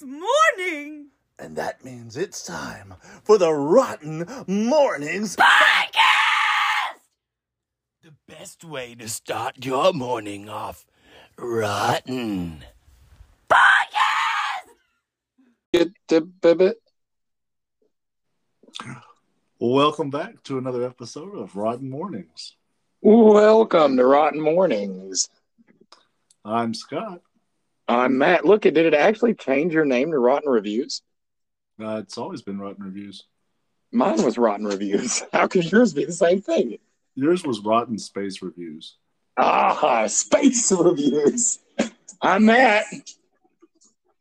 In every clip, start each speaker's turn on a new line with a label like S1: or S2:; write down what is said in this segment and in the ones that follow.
S1: It's morning.
S2: And that means it's time for the Rotten Mornings. Podcast!
S3: The best way to start your morning off rotten.
S4: Get the baby.
S2: Welcome back to another episode of Rotten Mornings.
S4: Welcome to Rotten Mornings.
S2: I'm Scott.
S4: I'm Matt. Look, did it actually change your name to Rotten Reviews?
S2: Uh, it's always been Rotten Reviews.
S4: Mine was Rotten Reviews. How could yours be the same thing?
S2: Yours was Rotten Space Reviews.
S4: Ah, Space Reviews. I'm Matt.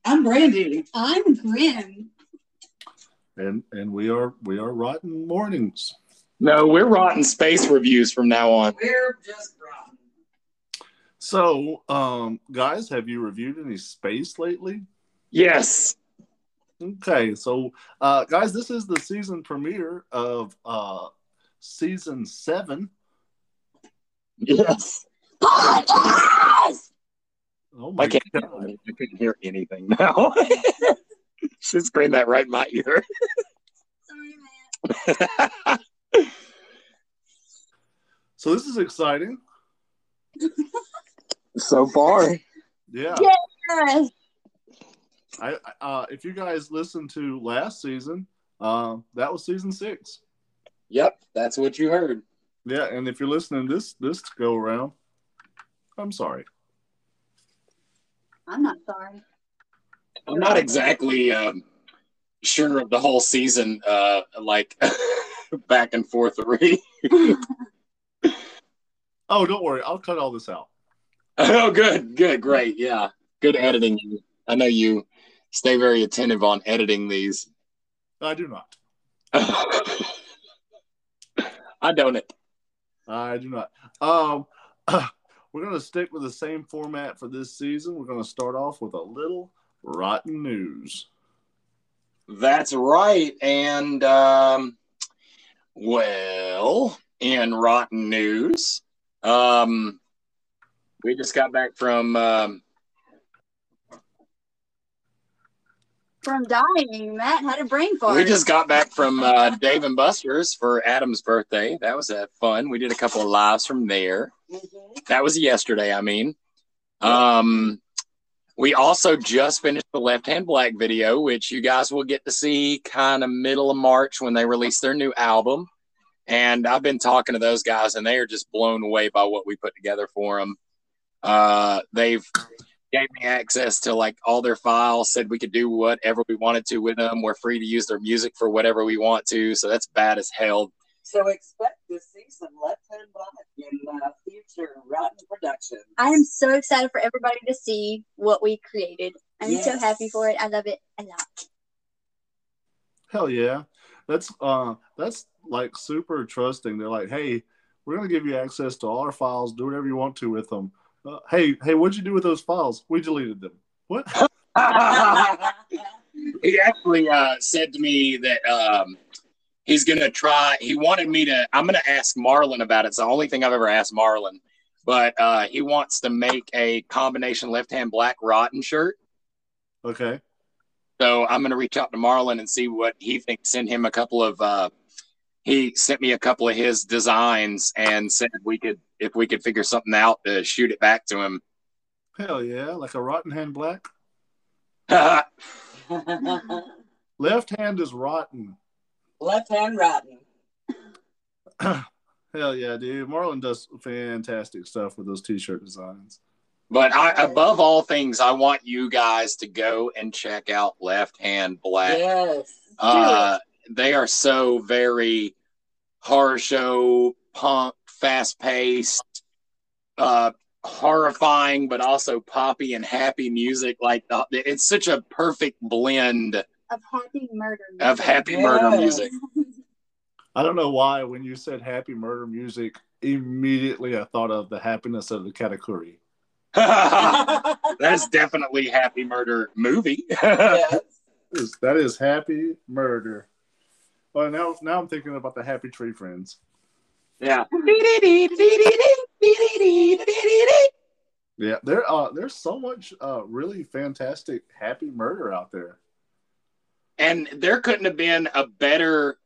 S5: I'm Brandy.
S6: I'm Grim.
S2: And and we are we are Rotten Mornings.
S4: No, we're Rotten Space Reviews from now on.
S5: We're just rotten.
S2: So, um, guys, have you reviewed any space lately?
S4: Yes.
S2: Okay, so uh, guys, this is the season premiere of uh, season seven.
S4: Yes.
S6: Podcast!
S2: Oh my
S4: I can't.
S2: god!
S4: I couldn't hear anything now. Should scream that right in my ear.
S6: Sorry, Matt.
S2: So this is exciting.
S4: so far.
S2: Yeah.
S6: Yes.
S2: I uh, if you guys listened to last season, uh, that was season six.
S4: Yep, that's what you heard.
S2: Yeah, and if you're listening this this go around, I'm sorry.
S6: I'm not sorry.
S4: I'm not exactly um, sure of the whole season, uh, like back and forth reading.
S2: Oh, don't worry, I'll cut all this out.
S4: oh, good, good, great, yeah, good editing. I know you stay very attentive on editing these.
S2: I do not.
S4: I don't. It.
S2: I do not. Um, we're gonna stick with the same format for this season. We're gonna start off with a little rotten news.
S4: That's right, and um, well, in rotten news, um, we just got back from. Um,
S6: From dying, Matt had a brain fart.
S4: We just got back from uh, Dave and Buster's for Adam's birthday. That was uh, fun. We did a couple of lives from there. That was yesterday, I mean. Um, we also just finished the Left Hand Black video, which you guys will get to see kind of middle of March when they release their new album. And I've been talking to those guys, and they are just blown away by what we put together for them. Uh, they've gave me access to like all their files, said we could do whatever we wanted to with them. We're free to use their music for whatever we want to. So that's bad as hell.
S5: So expect to see some left hand black in uh, future rotten productions.
S6: I am so excited for everybody to see what we created. I'm so happy for it. I love it a lot.
S2: Hell yeah, that's uh, that's like super trusting. They're like, hey, we're gonna give you access to all our files. Do whatever you want to with them. Uh, hey, hey, what'd you do with those files? We deleted them. What?
S4: he actually uh, said to me that um, he's going to try. He wanted me to. I'm going to ask Marlon about it. It's the only thing I've ever asked Marlon. But uh, he wants to make a combination left hand black rotten shirt.
S2: Okay.
S4: So I'm going to reach out to Marlon and see what he thinks. Send him a couple of. Uh, he sent me a couple of his designs and said we could, if we could figure something out, to shoot it back to him.
S2: Hell yeah, like a rotten hand black.
S5: left
S2: Left hand is rotten.
S5: Left hand rotten.
S2: Hell yeah, dude. Marlon does fantastic stuff with those t-shirt designs.
S4: But I, above all things, I want you guys to go and check out Left Hand Black.
S5: Yes.
S4: Uh, they are so very horror show, punk, fast paced, uh, horrifying, but also poppy and happy music. Like uh, it's such a perfect blend
S6: Of happy murder.
S4: of happy murder music.
S2: I don't know why when you said happy murder music, immediately I thought of the happiness of the Katakuri.
S4: That's definitely happy murder movie.
S5: yes.
S2: That is happy murder. Well, now now I'm thinking about the Happy Tree Friends.
S4: Yeah.
S2: Yeah, there uh there's so much uh really fantastic happy murder out there.
S4: And there couldn't have been a better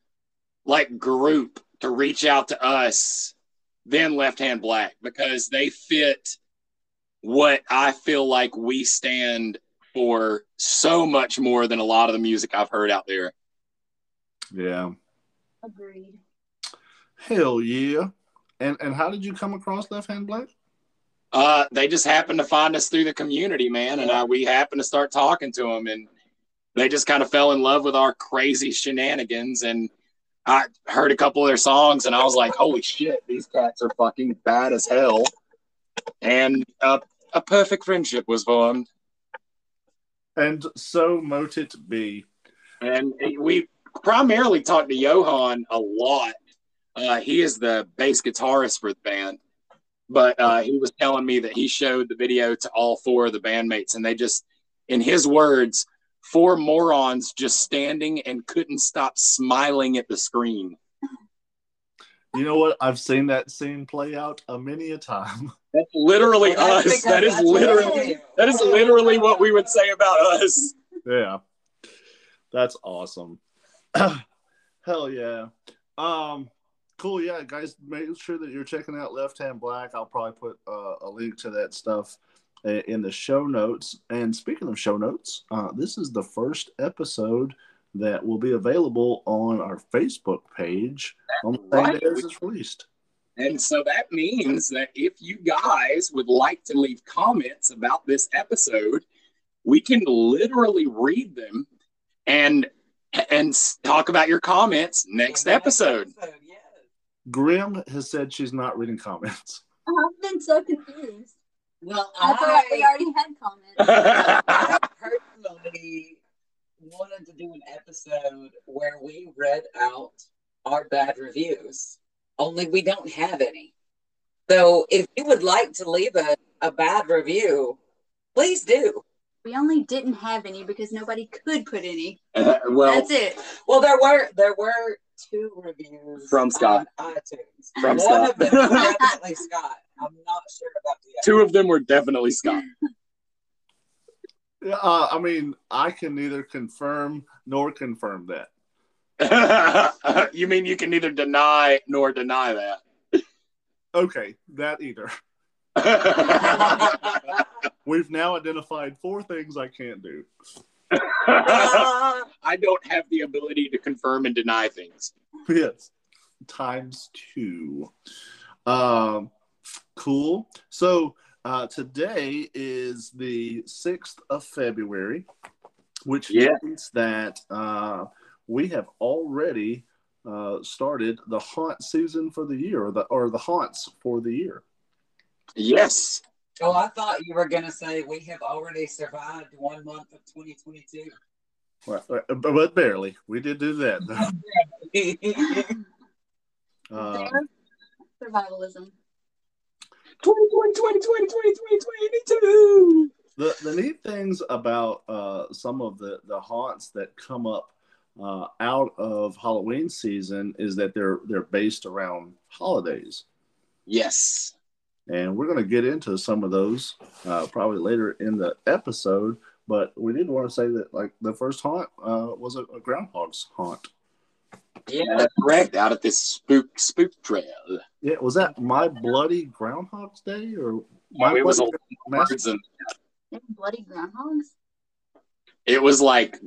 S4: like group to reach out to us than Left Hand Black because they fit what I feel like we stand for so much more than a lot of the music I've heard out there.
S2: Yeah.
S6: Agreed.
S2: Hell yeah. And and how did you come across Left Hand Black?
S4: Uh, they just happened to find us through the community, man, and uh, we happened to start talking to them, and they just kind of fell in love with our crazy shenanigans. And I heard a couple of their songs, and I was like, "Holy shit, these cats are fucking bad as hell!" And uh, a perfect friendship was formed.
S2: And so mote it be.
S4: And we primarily talked to Johan a lot. Uh, he is the bass guitarist for the band, but uh, he was telling me that he showed the video to all four of the bandmates, and they just, in his words, four morons just standing and couldn't stop smiling at the screen.
S2: You know what? I've seen that scene play out a many a time.
S4: That's literally
S5: Well, that's
S4: us. That is literally
S5: they
S4: that is literally what we would say about us.
S2: Yeah. That's awesome. Hell yeah. Um cool, yeah, guys, make sure that you're checking out Left Hand Black. I'll probably put uh, a link to that stuff in the show notes. And speaking of show notes, uh, this is the first episode that will be available on our Facebook page on the same
S4: Right.
S2: day as it's released.
S4: And so that means that if you guys would like to leave comments about this episode, we can literally read them and and talk about your comments next episode.
S5: yes.
S2: Grim has said she's not reading comments.
S6: I've been so confused.
S5: Well,
S6: I thought we already had comments.
S5: I personally wanted to do an episode where we read out our bad reviews, only we don't have any. So if you would like to leave a, a bad review, please do.
S6: We only didn't have any because nobody could put any.
S4: well,
S6: That's it.
S5: Well, there were there were two reviews
S4: From Scott.
S5: on iTunes.
S4: From
S5: One
S4: Scott.
S5: of them was definitely Scott. I'm not sure about the other.
S4: two of them were definitely Scott.
S2: Yeah, Uh, I mean, I can neither confirm nor confirm that.
S4: you mean you can neither deny nor deny that?
S2: Okay, that either. We've now identified four things I can't do.
S4: I don't have the ability to confirm and deny things.
S2: Yes, times two. Um, cool. So uh, today is the sixth of February, which
S4: Yeah.
S2: means that uh, we have already uh, started the haunt season for the year, or the or the haunts for the year.
S4: Yes.
S5: Oh, I thought you were gonna say we have already survived one month of 2022.
S2: Well, uh, but barely. We did do that. Uh,
S6: There. Survivalism.
S4: 2020, 2020, 2020,
S2: the the neat things about uh, some of the the haunts that come up uh, out of Halloween season is that they're they're based around holidays,
S4: Yes.
S2: And we're going to get into some of those uh, probably later in the episode. But we did want to say that like the first haunt uh, was a, a groundhog's haunt.
S5: yeah,
S4: That's correct. Out at this spook spook trail.
S2: Yeah, was that my bloody Groundhog's Day or my
S4: it was a
S2: Bloody Massacre?
S4: words and
S6: Bloody groundhogs.
S4: it was like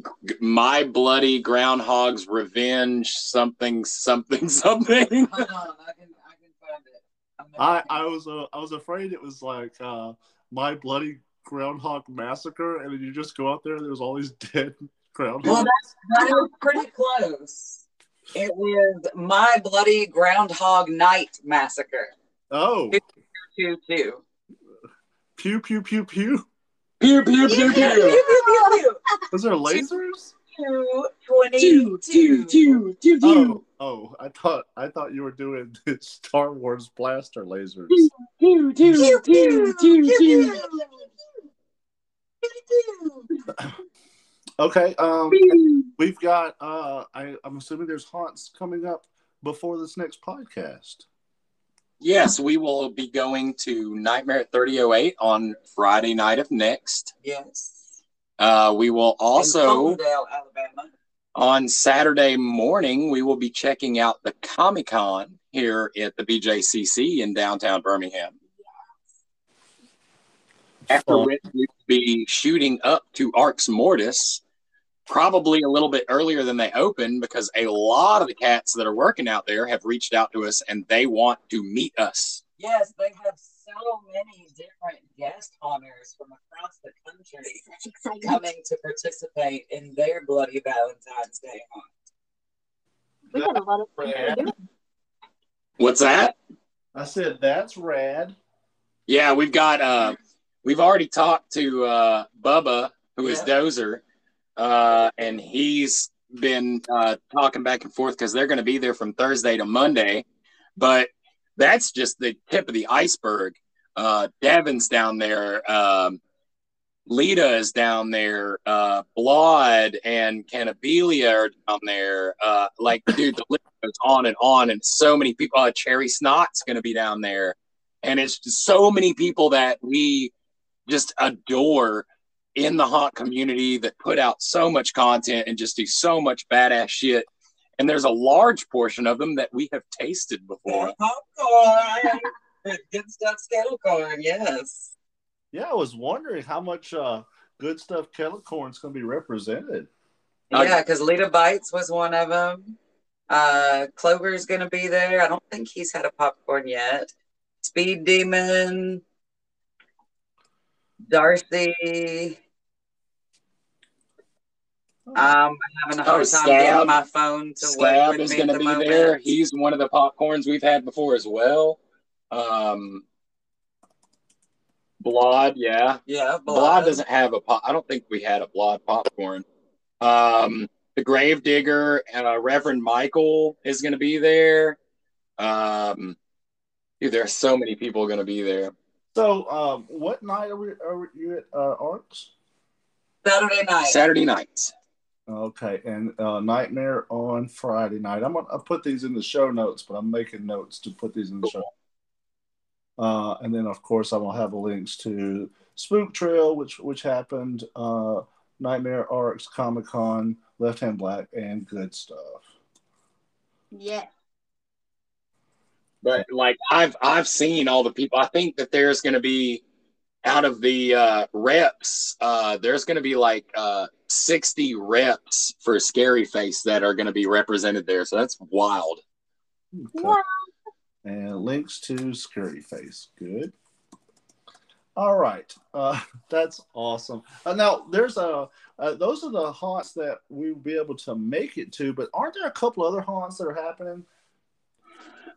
S4: my bloody groundhog's revenge something something something
S5: hold on, I can I can find it. I'm
S2: I was uh, I was afraid it was like uh, my bloody groundhog massacre, and then you just go out there and there's all these dead groundhogs.
S5: Well, that was pretty close. It was my bloody Groundhog Night massacre.
S2: oh,
S5: Two two.
S2: pew pew pew pew.
S4: pew pew pew pew
S2: Was there lasers?
S5: Two
S4: Pew, pew,
S5: twenty-two.
S4: pew, pew, pew,
S2: Oh, oh, I thought I thought you were doing the Star Wars blaster lasers. Okay, um, we've got. Uh, I, I'm assuming there's haunts coming up before this next podcast.
S4: Yes, we will be going to Nightmare at 3008 on Friday night of next.
S5: Yes.
S4: Uh, we will also on Saturday morning we will be checking out the Comic Con here at the BJCC in downtown Birmingham. After which we will be shooting up to Arx Mortis, probably a little bit earlier than they open because a lot of the cats that are working out there have reached out to us and they want to meet us.
S5: Yes, they have so many different guest honors from across the country coming to participate in their Bloody Valentine's Day hunt.
S6: We got a lot of things to do.
S4: What's that?
S2: I said that's rad.
S4: Yeah, we've got uh we've already talked to uh Bubba, who is
S5: Yeah.
S4: Dozer, uh, and he's been uh talking back and forth because they're gonna be there from Thursday to Monday. But that's just the tip of the iceberg. Uh Devin's down there, um Lita is down there, uh Blood and Cannabilia are down there. Uh like dude, the list goes on and on, and so many people uh Cherry Snot's gonna be down there and it's just so many people that we just adore in the haunt community that put out so much content and just do so much badass shit and there's a large portion of them that we have tasted before!
S5: Good stuff, kettle corn, yes.
S2: Yeah, I was wondering how much uh, good stuff kettle corn's going to be represented.
S5: Yeah, because Lita Bites was one of them. Uh, Clover's gonna be there. I don't think he's had a popcorn yet. Speed Demon, Darcy. Um, I'm having a hard
S4: Oh,
S5: time
S4: Stab.
S5: getting my phone to work
S4: Stab is going to
S5: the
S4: be
S5: moment.
S4: there he's one of the popcorns we've had before as well um Blod, yeah
S5: yeah,
S4: Blod
S5: Blood.
S4: doesn't have a pop. I don't think we had a Blod popcorn. Um, the Gravedigger, and uh, Reverend Michael is going to be there. Um, dude, there are so many people going to be there.
S2: So, um, what night are we? Are you at uh, Arx?
S5: Saturday night.
S4: Saturday night.
S2: Okay, and uh, Nightmare on Friday night. I'm gonna I'll put these in the show notes, but I'm making notes to put these in the show. Uh, and then, of course, I will have the links to Spook Trail, which which happened, uh, Nightmare Arx, Comic Con, Left Hand Black, and good stuff.
S6: Yeah.
S4: But like I've I've seen all the people. I think that there's going to be out of the uh, reps. Uh, there's going to be like uh, 60 reps for Scary Face that are going to be represented there. So that's wild.
S2: Okay.
S6: Wow.
S2: And links to security Face. Good. All right, uh, that's awesome. Uh, now, there's a uh, those are the haunts that we'll be able to make it to, but aren't there a couple other haunts that are happening?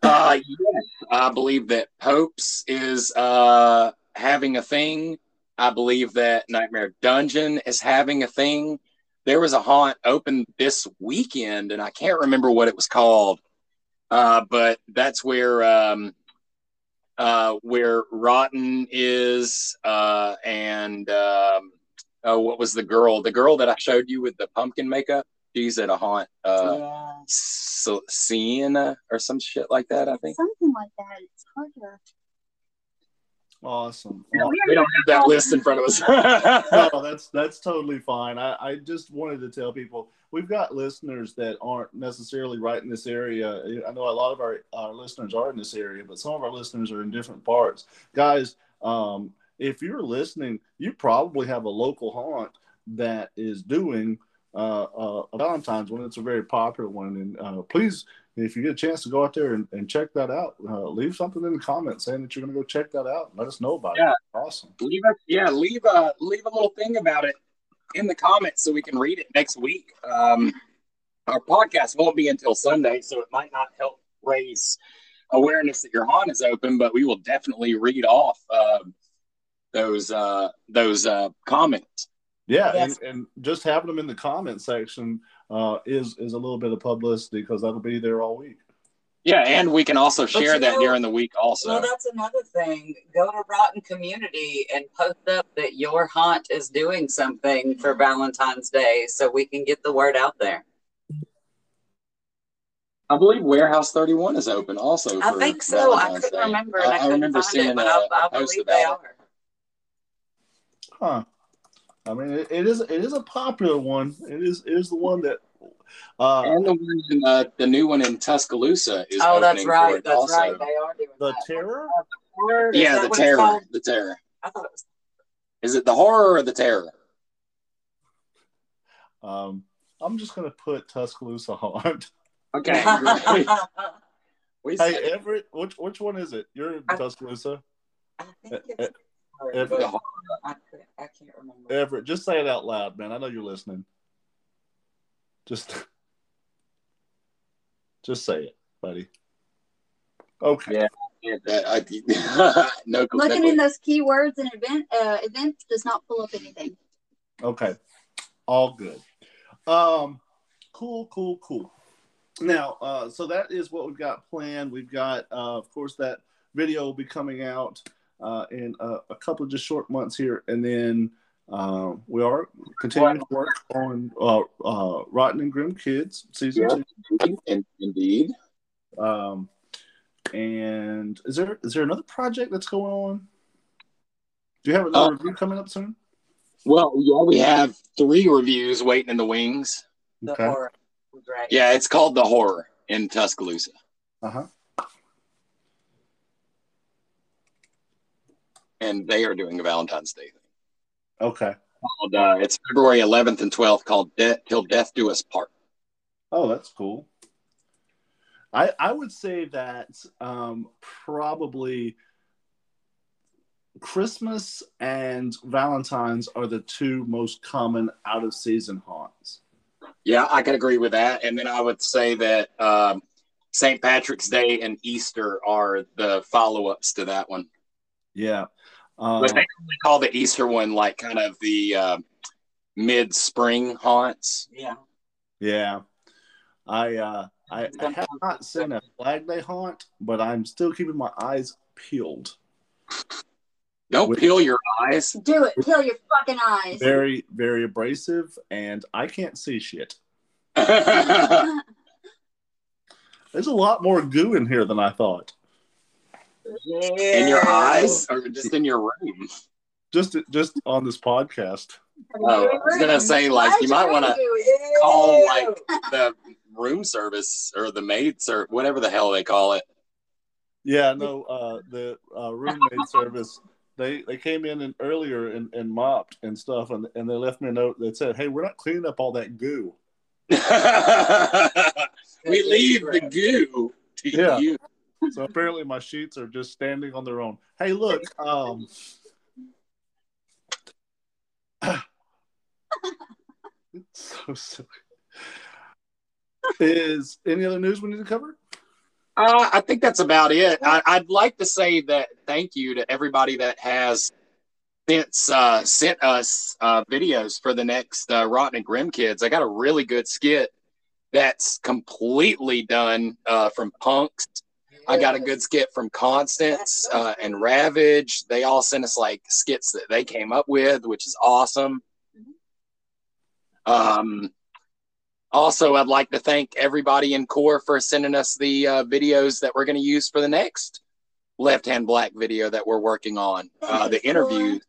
S4: Uh, yes, I believe that Popes is uh, having a thing. I believe that Nightmare Dungeon is having a thing. There was a haunt open this weekend, and I can't remember what it was called. Uh, but that's where um, uh, where Rotten is, uh, and um, oh, what was the girl? The girl that I showed you with the pumpkin makeup. She's at a haunt. Uh,
S5: yeah.
S4: so, Sienna or some shit like that, I think.
S6: Something like that. It's hard to.
S2: Awesome.
S4: No, we don't have that list in front of us.
S2: no, that's that's totally fine. I, I just wanted to tell people we've got listeners that aren't necessarily right in this area. I know a lot of our, our listeners are in this area, but some of our listeners are in different parts. Guys, um, if you're listening, you probably have a local haunt that is doing uh, uh, a Valentine's one. It's a very popular one, and uh, please, if you get a chance to go out there and, and check that out, uh, leave something in the comments saying that you're going to go check that out. Let us know about
S4: Yeah.
S2: it. Awesome.
S4: leave a yeah, leave a leave a little thing about it in the comments so we can read it next week. Um, our podcast won't be until Sunday, so it might not help raise awareness that your haunt is open, but we will definitely read off um those uh, those uh, comments.
S2: Yeah,
S5: Yes.
S2: and, and just having them in the comment section uh, is is a little bit of publicity because that'll be there all week.
S4: Yeah, and we can also share
S5: you
S4: that
S5: know-
S4: during the week also.
S5: Well, that's another thing. Go to Rotten Community and post up that your haunt is doing something for Valentine's Day so we can get the word out there.
S4: I believe Warehouse 31 is open also.
S5: I think so. I couldn't
S4: Day.
S5: remember.
S4: I,
S5: I,
S4: I
S5: couldn't
S4: remember
S5: find
S4: seeing
S5: it, but
S4: a,
S5: I, I
S4: a post
S5: believe they are.
S2: Huh. I mean, it, it is it is a popular one. It is it is the one that. Uh,
S4: And the one in, uh, the new one in Tuscaloosa is
S5: Oh, that's right.
S4: it
S5: That's
S4: also.
S5: right. They are doing
S2: the
S5: that.
S2: terror.
S5: Is
S4: Yeah, the
S5: what it's
S4: terror. The terror.
S5: I thought it was.
S4: Is it the horror or the terror?
S2: Um, I'm just gonna put Tuscaloosa haunt.
S4: Okay. we
S2: Hey Everett, which which one is it? You're in
S5: I-
S2: Tuscaloosa.
S5: I think
S2: Eh,
S5: it's.
S2: Everett.
S5: but
S4: the horror.
S5: I, I can't remember.
S2: Everett, just say it out loud, man. I know you're listening. Just, just say it, buddy. Okay.
S4: Yeah. Yeah, that- I- no, no
S6: Looking
S4: clue.
S6: in those keywords and event uh, events does not pull up anything.
S2: Okay. All good. Um, cool, cool, cool. Now, uh, so that is what we've got planned. We've got, uh, of course, that video will be coming out uh, in a, a couple of just short months here, and then uh, we are continuing to work on uh, uh, Rotten and Grim Kids season
S4: Yeah.
S2: two.
S4: In- Indeed.
S2: Um, and is there is there another project that's going on? Do you have another
S4: Uh,
S2: review coming up soon?
S4: Well, yeah, we have three reviews waiting in the wings.
S5: The
S2: Okay.
S5: horror. Right.
S4: Yeah, it's called The Horror in Tuscaloosa.
S2: Uh huh.
S4: And they are doing a Valentine's Day thing.
S2: Okay.
S4: Called, uh, it's February 11th and 12th called De- Till Death Do Us Part.
S2: Oh, that's cool. I I would say that um, probably Christmas and Valentine's are the two most common out of season haunts.
S4: Yeah, I can agree with that. And then I would say that um, St. Patrick's Day and Easter are the follow ups to that one.
S2: Yeah. Um,
S4: But they only call the Easter one like kind of the uh, mid spring haunts.
S5: Yeah.
S2: yeah. I uh, I, I have not seen a Flag Day haunt, but I'm still keeping my eyes peeled.
S4: Don't
S2: With-
S4: peel your eyes.
S6: Do it. Peel your fucking eyes.
S2: Very very abrasive, and I can't see shit. There's a lot more goo in here than I thought.
S5: Yeah.
S4: in your eyes or just in your room.
S2: Just just on this podcast.
S4: Oh, I was gonna say like you might want to call like the room service or the maids or whatever the hell they call it.
S2: Yeah, no, uh, the uh, roommate service. They they came in and earlier and, and mopped and stuff, and, and they left me a note that said, "Hey, we're not cleaning up all that goo."
S4: we leave the goo to
S2: Yeah.
S4: you.
S2: So apparently, my sheets are just standing on their own. Hey, look, um, so silly. Is any other news we need to cover?
S4: Uh, I think that's about it. I, I'd like to say that thank you to everybody that has since uh, sent us uh, videos for the next uh, Rotten and Grim Kids. I got a really good skit that's completely done uh, from Punks. I got a good skit from Constance uh, and Ravage. They all sent us like skits that they came up with, which is awesome. Um, also, I'd like to thank everybody in Core for sending us the uh, videos that we're going to use for the next Left Hand Black video that we're working on, uh, the interview.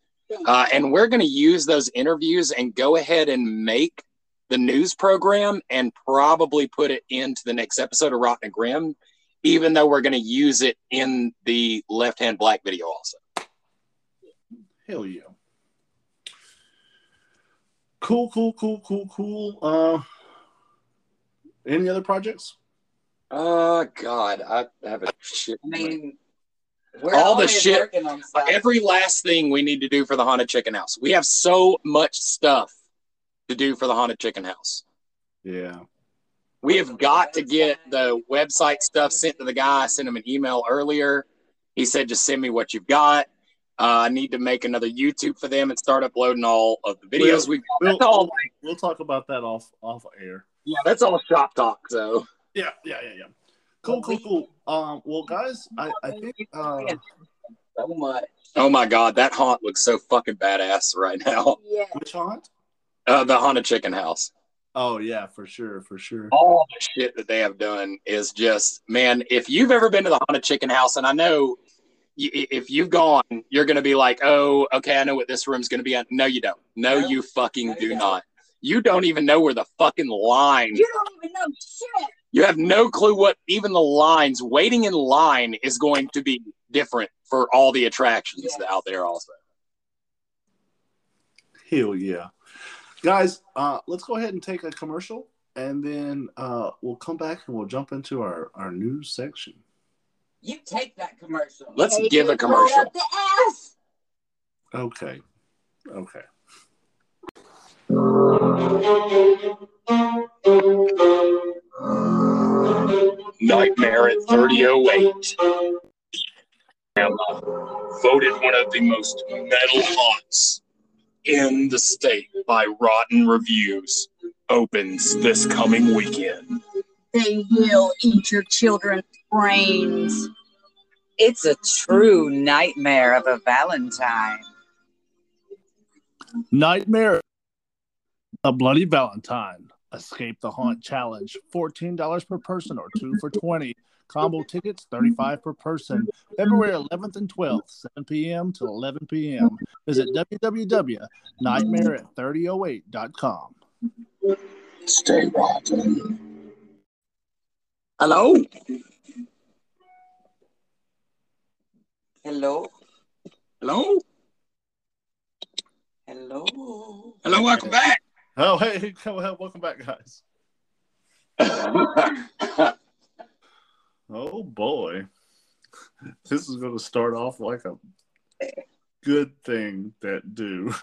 S4: Uh, and we're going to use those interviews and go ahead and make the news program and probably put it into the next episode of Rotten and Grim, even though we're going to use it in the Left Hand Black video also.
S2: Hell yeah. Cool, cool, cool, cool, cool. Uh, any other projects?
S4: Oh, God. I have a shit.
S5: I mean, we're
S4: All the shit-
S5: on
S4: every last thing we need to do for the haunted chicken house. We have so much stuff to do for the haunted chicken house.
S2: Yeah.
S4: We have got to get the website stuff sent to the guy. I sent him an email earlier. He said, just send me what you've got. Uh, I need to make another YouTube for them and start uploading all of the videos
S2: We'll-
S4: we've got.
S2: We'll,
S4: all, like,
S2: we'll talk about that off off air.
S4: yeah, that's all shop talk. So,
S2: Yeah, yeah, yeah, yeah. Cool, cool, cool. Um, well, guys, I, I think uh,
S5: so much.
S4: oh my God, that haunt looks so fucking badass right now.
S6: Yeah.
S2: which haunt?
S4: Uh, the haunted chicken house.
S2: Oh yeah, for sure, for sure.
S4: all the shit that they have done is just man if you've ever been to the haunted chicken house and i know y- if you've gone you're going to be like oh okay i know what this room's going to be on no you don't no
S5: No.
S4: you fucking
S5: No, you
S4: do
S5: don't.
S4: not you don't even know where the fucking line
S6: You don't even know shit.
S4: you have no clue what even the lines waiting in line is going to be different for all the attractions
S5: Yes.
S4: out there also
S2: Hell yeah. Guys, uh, let's go ahead and take a commercial and then uh, we'll come back and we'll jump into our, our news section.
S5: You take that commercial.
S4: let's
S6: Take
S4: give a
S6: it right
S4: commercial
S6: up the ass.
S2: Okay. Okay.
S4: Nightmare at 3008. Emma, voted one of the most metal haunts in the state by Rotten Reviews, opens this coming weekend.
S6: They will eat your children's brains.
S5: It's a true nightmare of a Valentine.
S1: Nightmare. A Bloody Valentine. Escape the Haunt Challenge. $14 per person or two for 20 Combo tickets, 35 per person. February 11th and 12th, 7 p.m. to 11 p.m. Visit www.nightmare3008.com.
S4: Stay rotten. Hello?
S5: Hello?
S4: Hello?
S5: Hello?
S4: Hello, welcome back.
S2: Oh, hey, come on, welcome back, guys. Oh boy, this is going to start off like a good thing that do.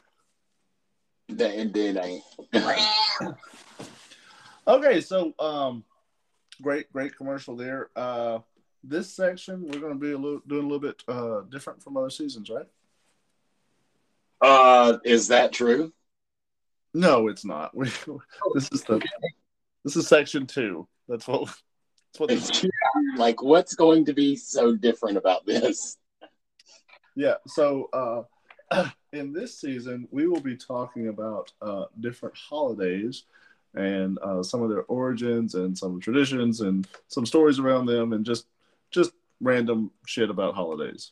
S4: That did ain't.
S2: Okay, so um, great, great commercial there. Uh, this section we're going to be a little doing a little bit uh different from other seasons, right?
S4: Uh, is that true?
S2: No, it's not. We, this is the this is section two. That's what that's what this
S4: like, what's going to be so different about this?
S2: Yeah. So uh, in this season, we will be talking about uh, different holidays and uh, some of their origins and some traditions and some stories around them and just just random shit about holidays.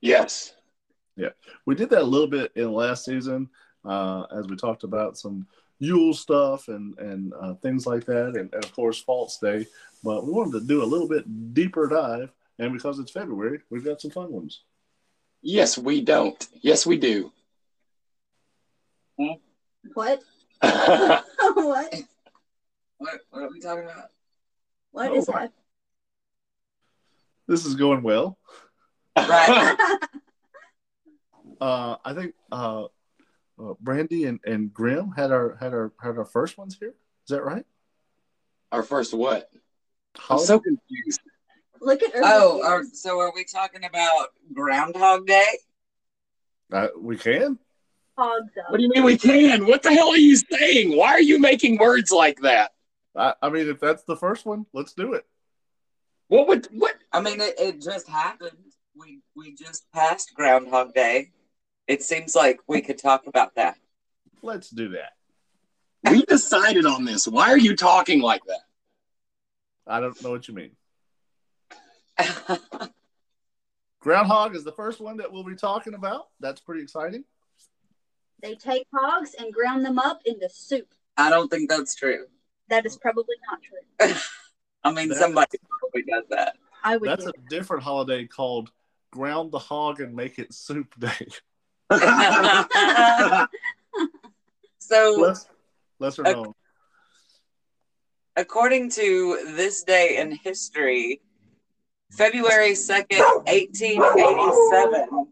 S4: Yes. Yeah.
S2: We did that a little bit in last season uh, as we talked about some Yule stuff and and uh, things like that, and, and of course False Day. But we wanted to do a little bit deeper dive, and because it's February, we've got some fun ones.
S4: Yes, we don't. Yes, we do.
S6: What? What?
S5: What, what are we talking about?
S6: What
S2: Oh
S6: is that?
S2: This is going well.
S5: Right.
S2: Uh, I think uh, uh, Brandy and, and Grim had our had our had our first ones here. Is that right?
S4: Our first what? I'm so confused.
S6: Look at her.
S5: Oh, are, so are we talking about Groundhog Day?
S2: Uh, we can.
S6: hogs.
S4: What do you mean we can? What the hell are you saying? Why are you making words like that?
S2: I, I mean, if that's the first one, let's do it.
S4: What would what?
S5: I mean, it, it just happened. We we just passed Groundhog Day. It seems like we could talk about that.
S2: Let's do that.
S4: We decided on this. Why are you talking like that?
S2: I don't know what you mean. Groundhog is the first one that we'll be talking about. That's pretty exciting.
S6: They take hogs and ground them up into soup.
S5: I don't think that's true.
S6: That is probably not true.
S5: I mean,
S2: That
S5: somebody probably does that.
S6: I would.
S2: That's
S6: do
S2: a different holiday called Ground the Hog and Make It Soup Day.
S5: so,
S2: Less, known.
S5: according to this day in history, February 2nd, 1887,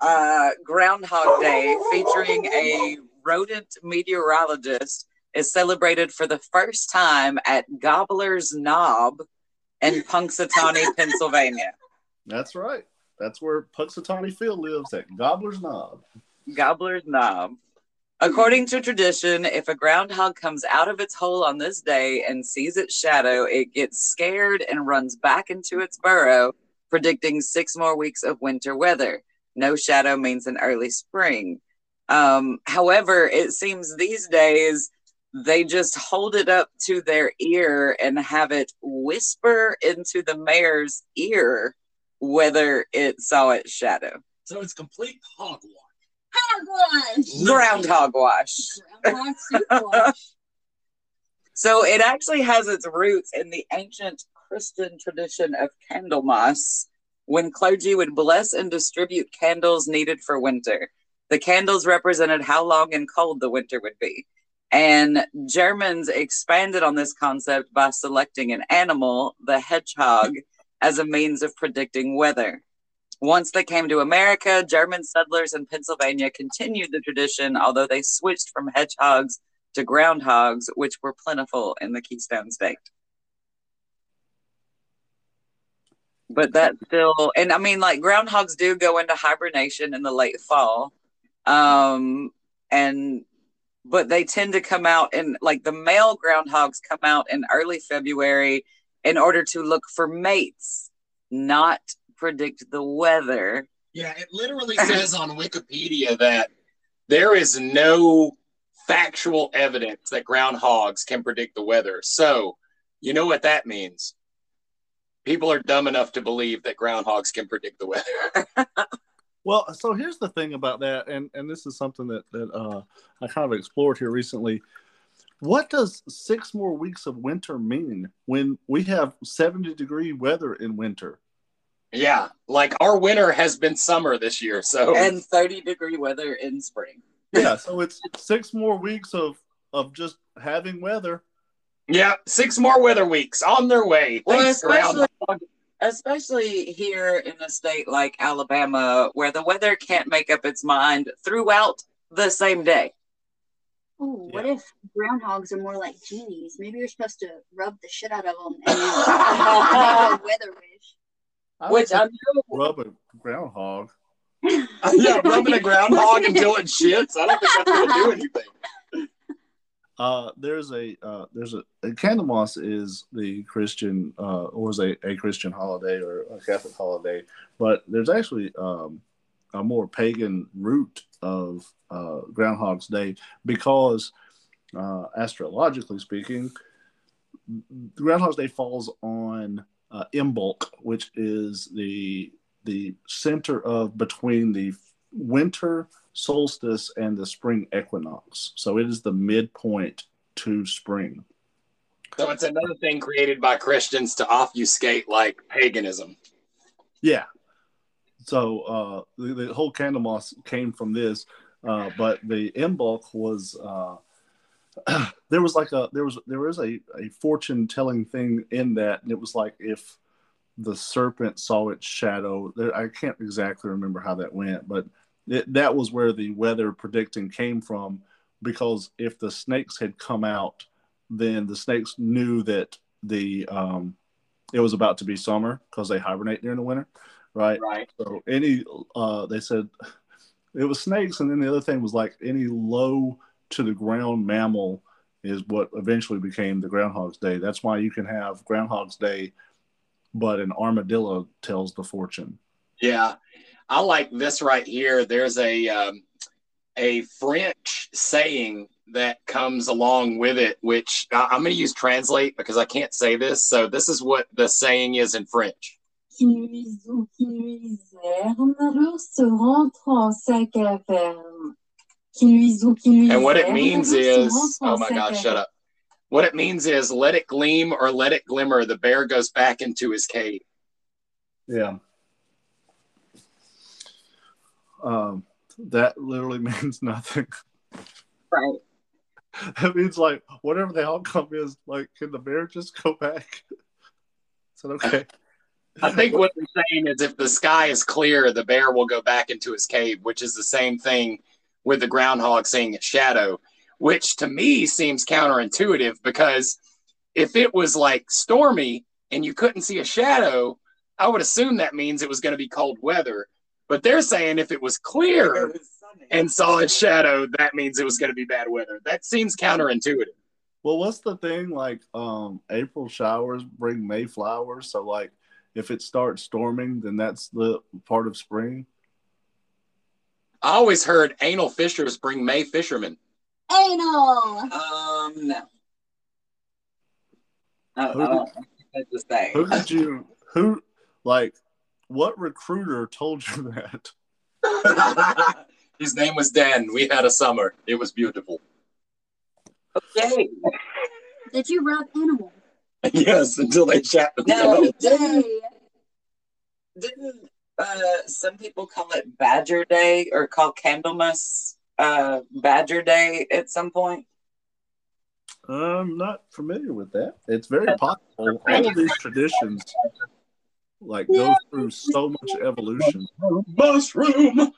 S5: uh, Groundhog Day, featuring a rodent meteorologist, is celebrated for the first time at Gobbler's Knob in Punxsutawney, Pennsylvania.
S2: That's right. That's where Punxsutawney Phil lives at Gobbler's Knob.
S5: Gobbler's Knob. According to tradition, if a groundhog comes out of its hole on this day and sees its shadow, it gets scared and runs back into its burrow, predicting six more weeks of winter weather. No shadow means an early spring. Um, however, it seems these days they just hold it up to their ear and have it whisper into the mayor's ear whether it saw its shadow.
S4: So it's complete hogwash.
S6: Hogwash.
S5: Groundhog wash.
S6: Groundhog wash.
S5: So it actually has its roots in the ancient Christian tradition of Candlemas, when clergy would bless and distribute candles needed for winter. The candles represented how long and cold the winter would be. And Germans expanded on this concept by selecting an animal, the hedgehog, as a means of predicting weather. Once they came to America, German settlers in Pennsylvania continued the tradition, although they switched from hedgehogs to groundhogs, which were plentiful in the Keystone State. But that still, and I mean, like groundhogs do go into hibernation in the late fall, um, and but they tend to come out in like the male groundhogs come out in early February in order to look for mates, not predict the weather.
S4: Yeah, it literally says on Wikipedia that there is no factual evidence that groundhogs can predict the weather. So, you know what that means? People are dumb enough to believe that groundhogs can predict the weather.
S2: Well, so here's the thing about that, and and this is something that that uh, I kind of explored here recently. What does six more weeks of winter mean when we have 70 degree weather in winter?
S4: yeah, like our winter has been summer this year. So,
S5: And 30 degree weather in spring.
S2: Yeah, so it's six more weeks of of just having weather.
S4: yeah, six more weather weeks on their way.
S5: Well,
S4: Thanks,
S5: especially,
S4: groundhog.
S5: especially here in a state like Alabama, where the weather can't make up its mind throughout the same day.
S6: Ooh, what
S2: Yeah.
S6: if groundhogs are more like genies? Maybe you're supposed to rub the shit out of them and then make a weather wish.
S2: I
S5: Which I know
S2: rub a groundhog.
S4: yeah, rubbing a groundhog until it shits. I don't think that's going to do anything.
S2: Uh, there's a uh, there's a, a Candlemas is the Christian uh, or is a, a Christian holiday or a Catholic holiday, but there's actually um, a more pagan root of uh, Groundhog's Day because uh, astrologically speaking, Groundhog's Day falls on uh, Imbolc, which is the the center of between the winter solstice and the spring equinox. So it is the midpoint to spring.
S4: So it's another thing created by Christians to obfuscate like paganism.
S2: Yeah. So uh, the, the whole Candlemas came from this, uh, but the Imbolc was uh, there was like a there was there was a, a fortune telling thing in that, and it was like if the serpent saw its shadow. I can't exactly remember how that went, but it, that was where the weather predicting came from. Because if the snakes had come out, then the snakes knew that the um, it was about to be summer because they hibernate during the winter, right?
S4: Right.
S2: So any, uh, they said it was snakes, and then the other thing was like any low to the ground mammal is what eventually became the Groundhog's Day. That's why you can have Groundhog's Day, but an armadillo tells the fortune.
S4: Yeah. I like this right here. There's a um, a French saying that comes along with it, which I, I'm going to use translate because I can't say this. So this is what the saying is in French.
S7: Qui nuisent ou qui nuisèrent se rentrent en sa caverne. Qui nuisent ou qui nuisèrent
S4: And what it means
S7: se
S4: is, oh my God, shut up. What it means is, let it gleam or let it glimmer. The bear goes back into his cave.
S2: Yeah. Um, that literally means nothing.
S5: Right.
S2: That means like whatever the outcome is, like can the bear just go back? Is that okay?
S4: I think what they're saying is if the sky is clear, the bear will go back into his cave, which is the same thing with the groundhog seeing its shadow, which to me seems counterintuitive because if it was like stormy and you couldn't see a shadow, I would assume that means it was going to be cold weather. But they're saying if it was clear and saw its shadow, that means it was going to be bad weather. That seems counterintuitive.
S2: Well, what's the thing like? Um, April showers bring May flowers. So like, if it starts storming, then that's the part of spring.
S4: I always heard anal fishers bring May fishermen.
S6: Anal.
S5: Um, no. I, I
S2: Who
S5: don't think that's the same.
S2: Who did you? Who like? What recruiter told you that?
S4: His name was Dan. We had a summer. It was beautiful.
S5: Okay.
S6: Did you rub animal?
S4: yes, until they shot the
S5: No. Didn't, didn't uh, some people call it Badger Day or call Candlemas uh, Badger Day at some point?
S2: I'm not familiar with that. It's very possible. All of these traditions like go through so much evolution.
S4: Mushroom.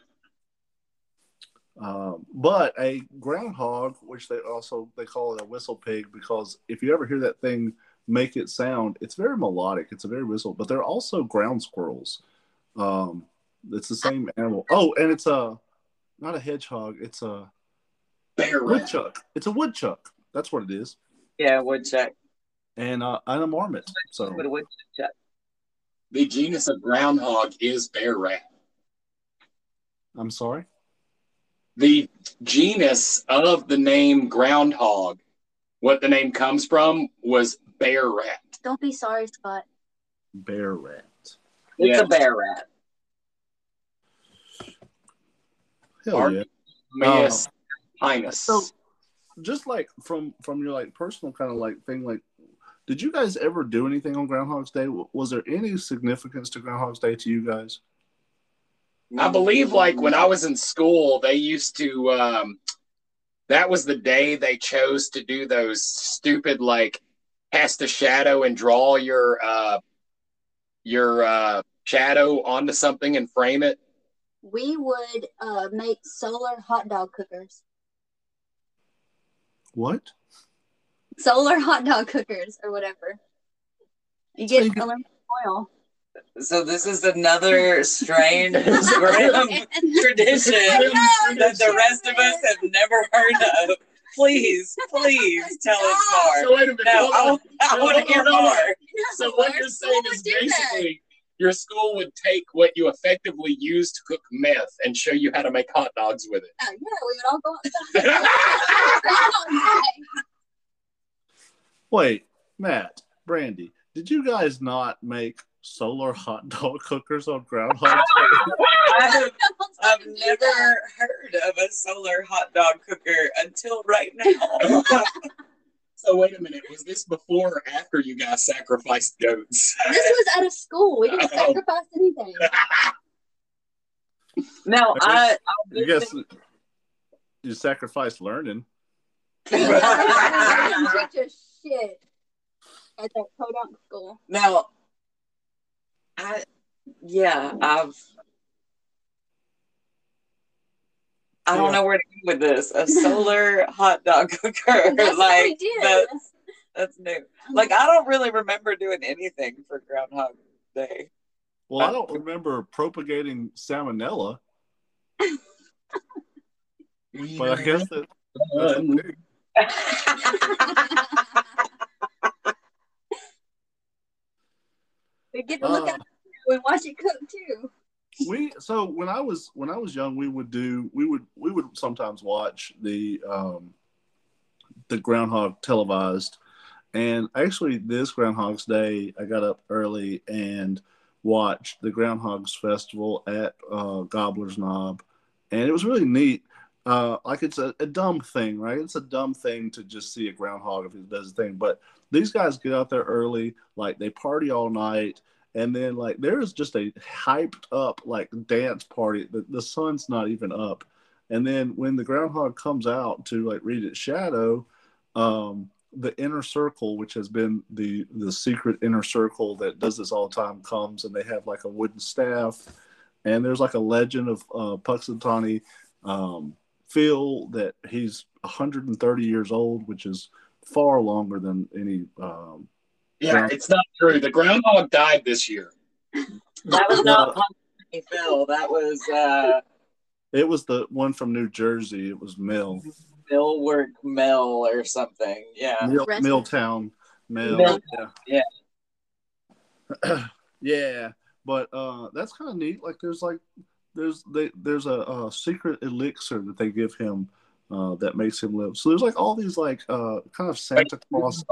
S2: Um, but a groundhog, which they also they call it a whistle pig, because if you ever hear that thing make it sound, it's very melodic. It's a very whistle. But they're also ground squirrels. Um, it's the same animal. Oh, and it's a not a hedgehog. It's a
S4: Bear rat.
S2: woodchuck. It's a woodchuck. That's what it is.
S5: Yeah, woodchuck.
S2: And uh, and a marmot. So
S5: What a woodchuck.
S4: The genus of groundhog is bear rat.
S2: I'm sorry.
S4: The genus of the name groundhog, what the name comes from, was bear rat.
S6: Don't be sorry, Scott.
S2: Bear rat.
S5: It's
S4: Yeah.
S5: a bear rat.
S2: Hell
S4: Art-
S2: yeah.
S4: Mias Pinus.
S2: So, just like from from your like personal kind of like thing, like, did you guys ever do anything on Groundhog's Day? Was there any significance to Groundhog's Day to you guys?
S4: I believe like when I was in school, they used to um that was the day they chose to do those stupid like cast a shadow and draw your uh your uh shadow onto something and frame it.
S6: We would uh, make solar hot dog cookers.
S2: What?
S6: Solar hot dog cookers or whatever. You
S2: So
S6: get
S2: you could-
S6: aluminum foil.
S5: So this is another strange grim tradition that the rest of us have never heard of. Please, please tell us more.
S4: So wait a minute.
S5: No,
S4: hold
S5: I,
S4: on.
S5: want to hear more.
S4: So what you're saying is basically your school would take what you effectively use to cook meth and show you how to make hot dogs with it.
S6: Yeah, we would all go outside.
S2: Wait, Matt, Brandy, did you guys not make solar hot dog cookers on Groundhog Day?
S5: I've, I've never heard of a solar hot dog cooker until right now.
S4: So wait a minute, was this before or after you guys sacrificed goats?
S6: This was at a school. We didn't
S4: Oh.
S6: sacrifice anything.
S5: now, I,
S2: I guess you sacrificed learning.
S6: We didn't teach us shit at that podunk school.
S5: now, I, yeah, I've. I don't know where to go with this. A solar hot dog cooker,
S6: That's what we
S5: like
S6: did.
S5: that's that's new. Like I don't really remember doing anything for Groundhog Day.
S2: Well, I don't remember propagating salmonella, but I guess that, that's a thing.
S6: we get to look
S2: Uh,
S6: at and watch it cook too.
S2: we so when I was when I was young, we would do we would we would sometimes watch the um the groundhog televised, and actually this Groundhog's Day, I got up early and watched the Groundhogs Festival at uh, Gobbler's Knob, and it was really neat. Uh, like it's a, a dumb thing, right? It's a dumb thing to just see a groundhog if it does a thing, but these guys get out there early, like they party all night, and then like there's just a hyped up like dance party. The, the sun's not even up, and then when the groundhog comes out to like read its shadow, um, the inner circle, which has been the the secret inner circle that does this all the time, comes and they have like a wooden staff, and there's like a legend of uh, Punxsutawney um, Phil that he's 130 years old, which is far longer than any. Um,
S4: Yeah, it's not true. The groundhog died this year.
S5: That was not Pumpkin Phil. That was uh,
S2: it was the one from New Jersey. It was Mill,
S5: Millwork Mill or something. Yeah.
S2: Mill
S6: Rest-
S2: Milltown, Mill.
S5: Mill-
S2: yeah,
S5: yeah.
S2: yeah. But uh, that's kind of neat. Like, there's like there's they, there's a, a secret elixir that they give him uh, that makes him live. So there's like all these like uh, kind of Santa Claus.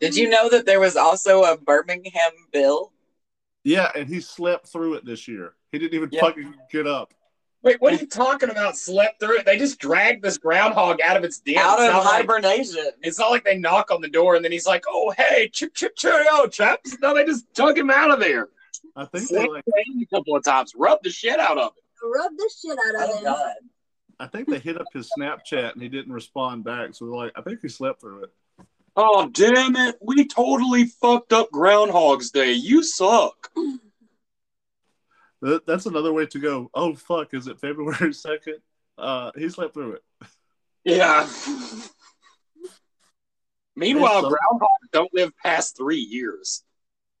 S5: Did you know that there was also a Birmingham Bill?
S2: Yeah, and he slept through it this year. He didn't even
S5: Yeah.
S2: fucking get up.
S4: Wait, what are you talking about? Slept through it? They just dragged this groundhog out of its den.
S5: Out
S4: It's
S5: of
S4: not like-
S5: hibernation.
S4: It's not like they knock on the door and then he's like, "Oh, hey, chip, chip, cheerio, chaps." No, they just took him out of there.
S2: I think they
S4: Slapped
S2: like
S4: a couple of times, rubbed the shit out of it.
S6: Rub the shit out of
S5: Oh
S6: him.
S2: I think they hit up his Snapchat and he didn't respond back. So they're like, I think he slept through it.
S4: Oh, damn it! We totally fucked up Groundhog's Day. You suck.
S2: That, that's another way to go. Oh fuck! Is it February second? Uh, he slept through it.
S4: Yeah. Meanwhile,
S2: so-
S4: groundhogs don't live past three years.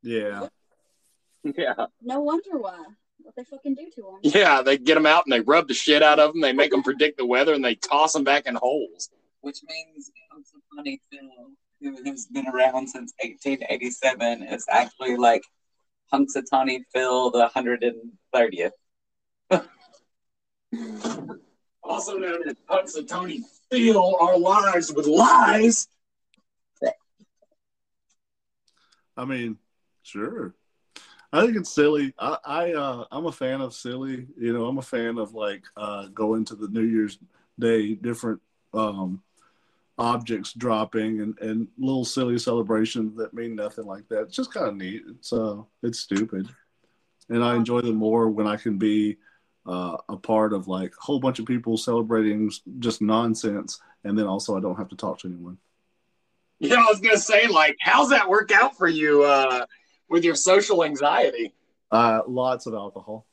S2: Yeah,
S4: Yeah.
S6: No wonder why. What they fucking do to them.
S4: Yeah, they get them out and they rub the shit out of them. They make them predict the weather and they toss them back in holes.
S5: Which means it's a funny who has been around since 1887, is actually like Punxsutawney Phil the 130th.
S4: Also known as Punxsutawney Fill our lives with lies.
S2: I mean, sure. I think it's silly. I, I uh, I'm a fan of silly. You know, I'm a fan of like uh, going to the New Year's Day, different um, objects dropping and, and little silly celebrations that mean nothing like that. It's just kind of neat. It's uh, it's stupid, and I enjoy them more when I can be uh, a part of like a whole bunch of people celebrating just nonsense, and then also I don't have to talk to anyone.
S4: Yeah, I was gonna say, like, how's that work out for you uh, with your social anxiety?
S2: Uh, lots of alcohol.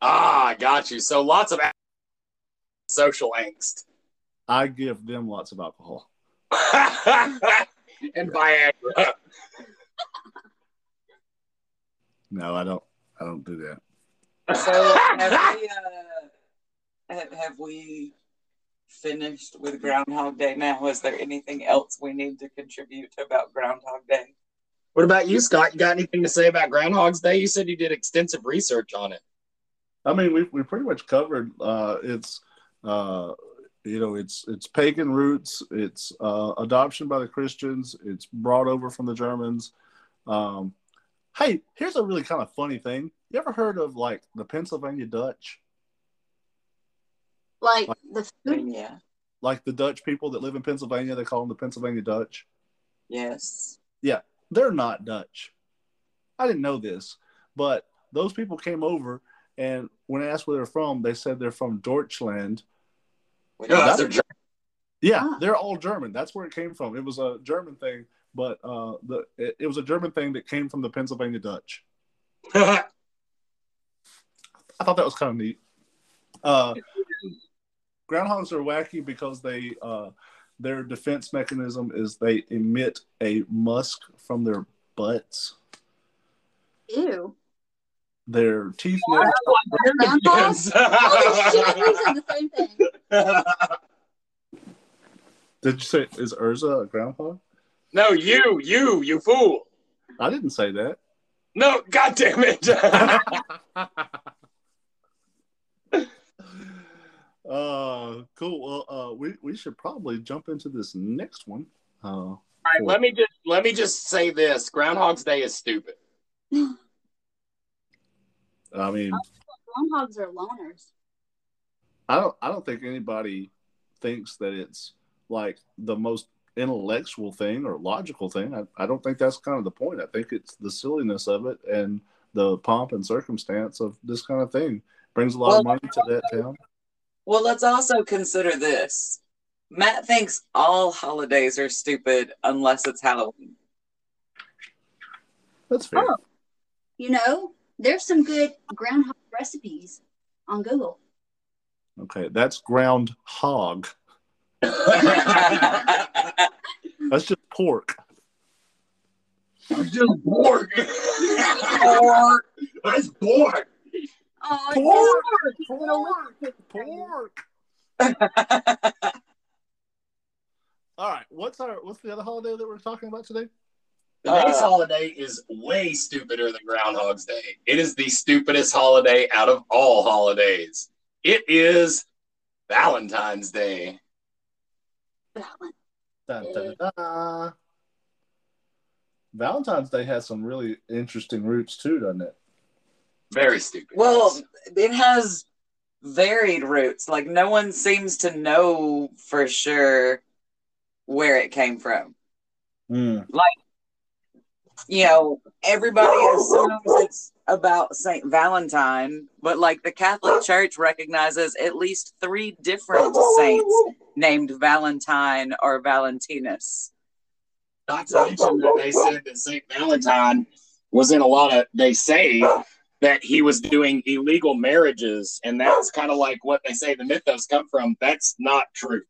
S4: Ah, I got you. So lots of social angst
S2: I give them lots of alcohol.
S4: and Viagra.
S2: No, I don't. I don't do that.
S5: So have we, uh, have, have we finished with Groundhog Day now? Is there anything else we need to contribute about Groundhog Day?
S4: What about you, Scott? You got anything to say about Groundhog's Day? You said you did extensive research on it.
S2: I mean, we we pretty much covered. Uh, it's uh, you know, it's it's pagan roots. It's uh, adoption by the Christians. It's brought over from the Germans. Um, hey, here's a really kind of funny thing. You ever heard of like the Pennsylvania Dutch?
S6: Like the food.
S5: Yeah.
S2: Like the Dutch people that live in Pennsylvania, they call them the Pennsylvania Dutch.
S5: Yes.
S2: Yeah they're not Dutch. I didn't know this, but those people came over, and when I asked where they're from, they said they're from Deutschland.
S4: Yeah, they're German.
S2: Yeah,
S6: Ah.
S2: they're all German. That's where it came from. It was a German thing, but uh, the it, it was a German thing that came from the Pennsylvania Dutch. I thought that was kind of neat. Uh, groundhogs are wacky because they uh, their defense mechanism is they emit a musk from their butts.
S6: Ew.
S2: Their teeth never
S6: Holy shit, we said the same thing.
S2: Did you say is Urza a groundhog?
S4: no, you, you, you fool.
S2: I didn't say that.
S4: No, god damn it.
S2: uh cool. Well, uh we, we should probably jump into this next one. Uh
S4: All right, let me just let me just say this: Groundhog's Day is stupid.
S2: I mean
S6: Groundhogs are loners.
S2: I don't I don't think anybody thinks that it's like the most intellectual thing or logical thing. I, I don't think that's kind of the point. I think it's the silliness of it and the pomp and circumstance of this kind of thing. Brings a lot of money to that town.
S5: Well, let's also consider this. Matt thinks all holidays are stupid unless it's Halloween.
S2: That's fair.
S6: Oh. You know, there's some good groundhog recipes on Google.
S2: Okay, that's ground hog.
S5: That's
S2: That's just pork.
S4: I'm just bored. Pork. That's bored.
S6: Oh,
S2: Pork. Pork. All right. What's our what's the other holiday that we're talking about today?
S4: Today's holiday is way stupider than Groundhog's Day. It is the stupidest holiday out of all holidays. It is Valentine's Day.
S6: Valentine.
S2: Dun, dun, dun. Valentine's Day has some really interesting roots too, doesn't it?
S4: Very stupid.
S5: Well, it has varied roots. Like no one seems to know for sure where it came from.
S2: Mm.
S5: You know, everybody assumes it's about Saint Valentine, but like the Catholic Church recognizes at least three different saints named Valentine or Valentinus.
S4: Not to mention that they said that St. Valentine was in a lot of, they say that he was doing illegal marriages. And that's kind of like what they say the mythos come from. That's not true.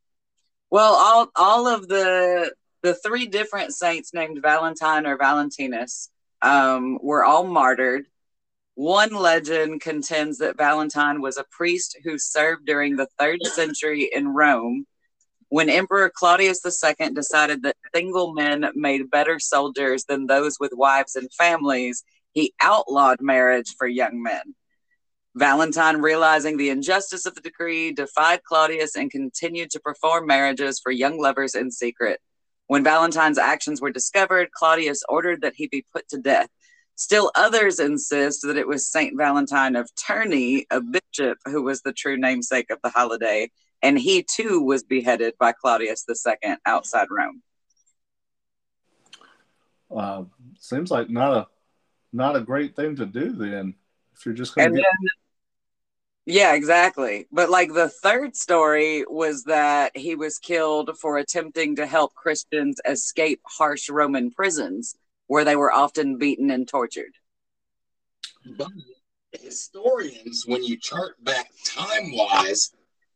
S5: Well, all all of the the three different saints named Valentine or Valentinus um, were all martyred. One legend contends that Valentine was a priest who served during the third century in Rome when Emperor Claudius II decided that single men made better soldiers than those with wives and families. He outlawed marriage for young men. Valentine, realizing the injustice of the decree, defied Claudius and continued to perform marriages for young lovers in secret. When Valentine's actions were discovered, Claudius ordered that he be put to death. Still, others insist that it was Saint Valentine of Terni, a bishop, who was the true namesake of the holiday, and he too was beheaded by Claudius II outside Rome.
S2: Uh, seems like not a not a great thing to do then. If you're just going to
S5: then, yeah, exactly. But like the third story was that he was killed for attempting to help Christians escape harsh Roman prisons where they were often beaten and tortured.
S4: But historians, when you chart back time wise,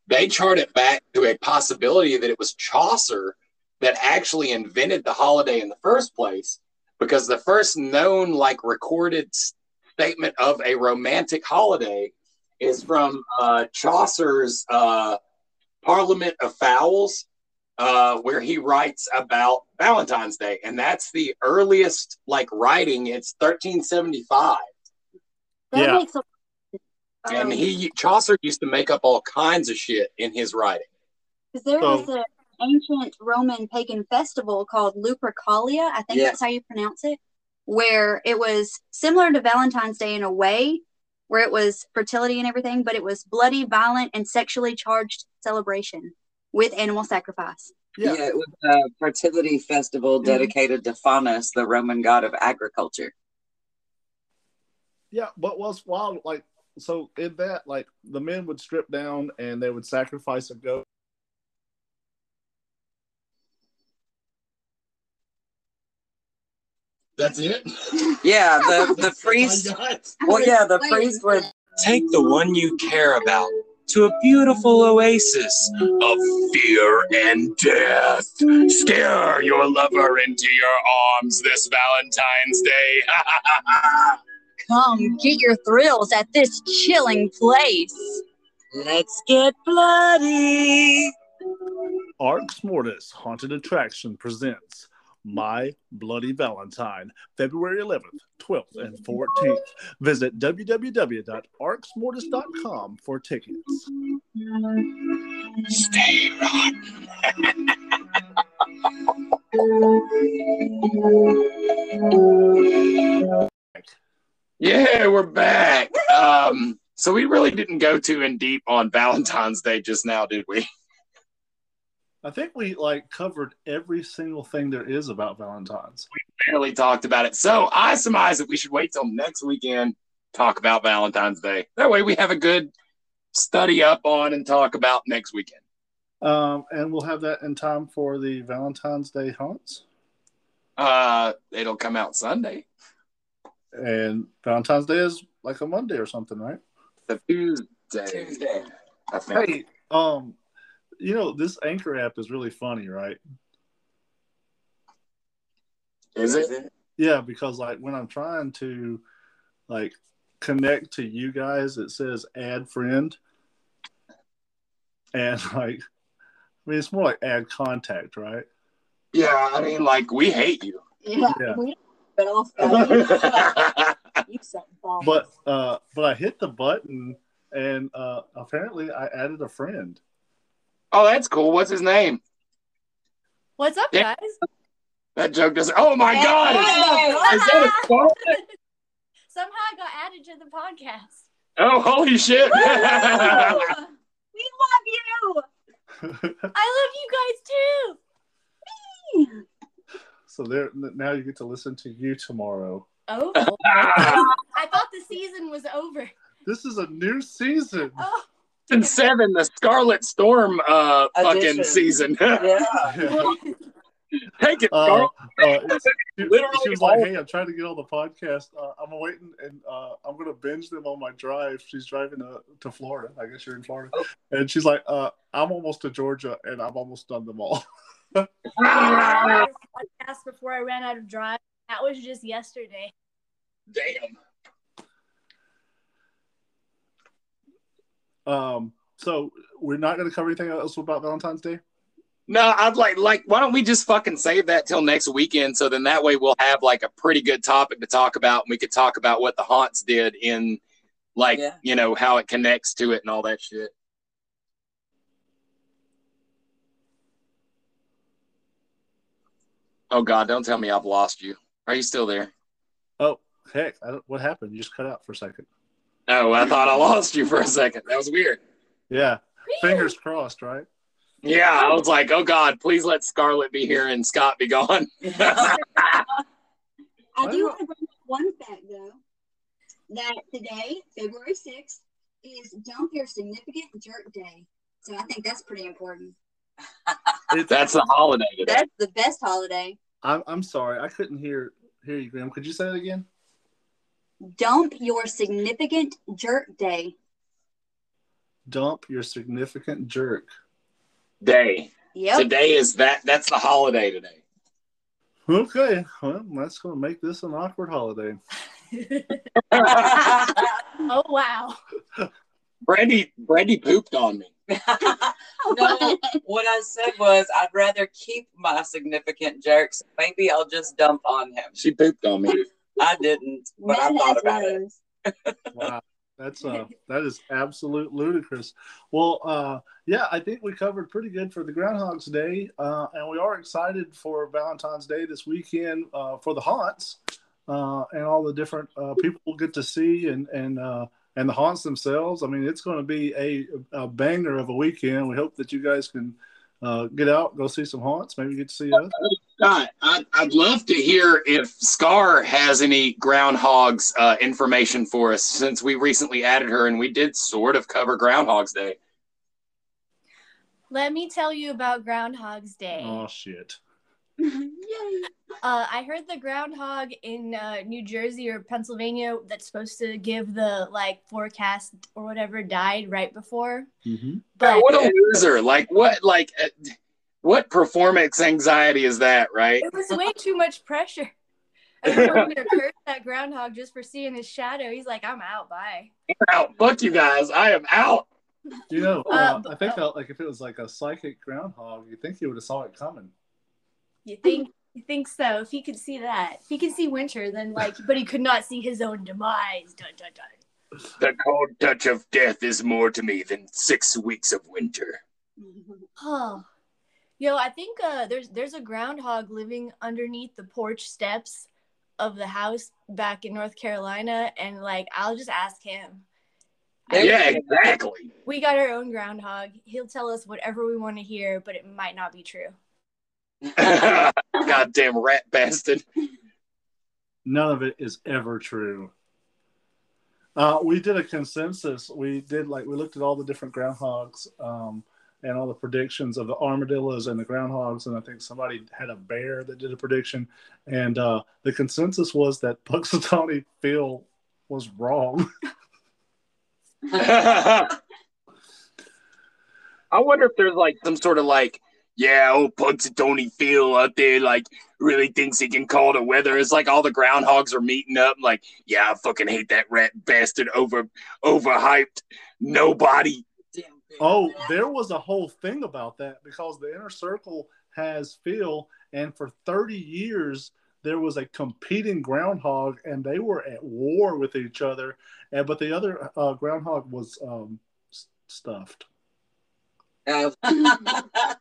S4: they chart it back to a possibility that it was Chaucer that actually invented the holiday in the first place, because the first known, like, recorded statement of a romantic holiday is from uh, Chaucer's uh, Parliament of Fowls, uh, where he writes about Valentine's Day, and that's the earliest like writing. It's 1375.
S6: That
S1: Yeah.
S6: makes a
S4: And he Chaucer used to make up all kinds of shit in his writing.
S6: Because there
S1: So-
S6: was an ancient Roman pagan festival called Lupercalia, I think
S5: Yeah.
S6: that's how you pronounce it, where it was similar to Valentine's Day in a way, where it was fertility and everything, but it was bloody, violent, and sexually charged celebration with animal sacrifice.
S5: Yeah,
S1: Yeah.
S5: it was a fertility festival dedicated to Faunus, the Roman god of agriculture.
S2: Yeah, but what's wild, like, so in that, like, the men would strip down and they would sacrifice a goat.
S4: That's it.
S5: Yeah, the the priest. Oh well, yeah, the priest would.
S3: Take the one you care about to a beautiful oasis of fear and death. Scare your lover into your arms this Valentine's Day.
S6: Come get your thrills at this chilling place.
S5: Let's get bloody.
S1: Arx Mortis Haunted Attraction presents My Bloody Valentine, February 11th, 12th, and 14th. Visit www.arxmortis.com for tickets.
S3: Stay rotten.
S4: Yeah, we're back. Um, so we really didn't go too in deep on Valentine's Day just now, did we?
S2: I think we, like, covered every single thing there is about Valentine's.
S4: We barely talked about it. So I surmise that we should wait till next weekend talk about Valentine's Day. That way we have a good study up on and talk about next weekend.
S2: Um, and we'll have that in time for the Valentine's Day haunts.
S4: Uh, it'll come out Sunday,
S2: And Valentine's Day is like a Monday or something, right?
S4: the Tuesday.
S5: Tuesday.
S4: I think.
S2: Hey, um, you know, this Anchor app is really funny, right?
S4: Is it?
S2: Yeah, because like when I'm trying to like connect to you guys, it says add friend. And like I mean it's more like add contact, right?
S4: Yeah, I mean, like we hate you.
S6: Yeah,
S2: Yeah.
S6: we don't off. though. You suck balls.
S2: But uh, but I hit the button and uh, apparently I added a friend.
S4: Oh, that's cool. What's his name?
S8: What's up,
S4: Yeah.
S8: guys?
S4: That joke doesn't. Oh my god!
S6: Hey!
S4: Is, is that a scarlet?
S8: Somehow I got added to the podcast.
S4: Oh, holy shit!
S6: we love you.
S8: I love you guys too.
S2: so there now you get to listen to you tomorrow.
S8: Oh, I thought the season was over.
S2: This is a new season.
S8: Oh,
S4: Season seven, the Scarlet Storm uh fucking season.
S5: Yeah.
S4: Take it,
S2: Uh,
S4: Scarlett.
S2: uh, she,
S4: Literally
S2: she was like, "Hey, I'm trying to get on the podcast. Uh, I'm waiting, and uh, I'm gonna binge them on my drive." She's driving to, to Florida. I guess you're in Florida, and she's like, uh, "I'm almost to Georgia, and I've almost done them all."
S8: podcast before I ran out of drive. That was just yesterday.
S4: Damn.
S2: Um, so we're not gonna cover anything else about Valentine's Day.
S4: No, I'd like like why don't we just fucking save that till next weekend so then that way we'll have like a pretty good topic to talk about and we could talk about what the haunts did in like
S5: Yeah.
S4: you know how it connects to it and all that shit. Oh god, don't tell me I've lost you. Are you still there?
S2: Oh heck, I don't, what happened? You just cut out for a second.
S4: Oh, I thought I lost you for a second. That was weird.
S2: Yeah, fingers crossed, right?
S4: Yeah, I was like, oh god, please let Scarlett be here and Scott be gone.
S6: I do want to bring up one fact though that today, February 6th, is Dump Your Significant Jerk Day. So I think that's pretty important.
S4: That's the holiday today.
S6: That's the best holiday.
S2: I'm, I'm sorry, I couldn't hear hear you, Graham. Could you say it again?
S6: Dump Your Significant Jerk Day.
S2: Dump your significant jerk.
S4: Day.
S6: Yep.
S4: Today is that that's the holiday today.
S2: Okay, well, that's going to make this an awkward holiday.
S8: Oh wow.
S4: Brandy Brandy pooped on me.
S5: no, what I said was I'd rather keep my significant jerks. Maybe I'll just dump on him.
S4: She pooped on me.
S5: I didn't, but I
S6: Ned
S5: thought
S6: has
S5: about it.
S2: Wow, that's uh, that is absolute ludicrous. Well, uh, yeah, I think we covered pretty good for the Groundhog's Day, uh, and we are excited for Valentine's Day this weekend uh, for the haunts uh, and all the different uh, people we'll get to see and and uh, and the haunts themselves. I mean, it's going to be a, a banger of a weekend. We hope that you guys can uh, get out, go see some haunts, maybe get to see us.
S4: Scott, I'd, I'd love to hear if Scar has any groundhogs uh, information for us since we recently added her and we did sort of cover Groundhog's Day.
S8: Let me tell you about Groundhog's Day.
S2: Oh shit!
S6: Yay.
S8: Uh, I heard the groundhog in uh, New Jersey or Pennsylvania that's supposed to give the like forecast or whatever died right before.
S2: Mm-hmm.
S8: But
S4: what a loser! Like what? Like uh, what performance anxiety is that? Right?
S8: it was way too much pressure. Everyone gonna curse that groundhog just for seeing his shadow. He's like, I'm out. Bye.
S4: Out. Fuck you guys. I am out.
S2: You know, uh,
S8: Uh,
S2: I think uh, like if it was like a psychic groundhog, you think you would have saw it coming.
S8: You think? You think so? If he could see that, if he could see winter, then like, but he could not see his own demise. Dun, dun, dun.
S4: The cold touch of death is more to me than six weeks of winter.
S8: Oh, yo, I think uh, there's there's a groundhog living underneath the porch steps of the house back in North Carolina, and like I'll just ask him.
S4: Yeah, exactly.
S8: We got our own groundhog. He'll tell us whatever we want to hear, but it might not be true.
S4: Goddamn rat bastard.
S2: None of it is ever true. Uh, we did a consensus. We did like we looked at all the different groundhogs um, and all the predictions of the armadillos and the groundhogs, and I think somebody had a bear that did a prediction, and uh, the consensus was that Punxsutawney Phil was wrong.
S4: I wonder if there's like some sort of like, yeah, old Punxsutawney Phil out there like really thinks he can call the weather. It's like all the groundhogs are meeting up. Like, yeah, I fucking hate that rat bastard. Over, overhyped. Nobody.
S2: Oh, there was a whole thing about that because the inner circle has Phil, and for 30 years there was a competing groundhog, and they were at war with each other. And but the other uh, groundhog was um, s- stuffed.
S5: Oh.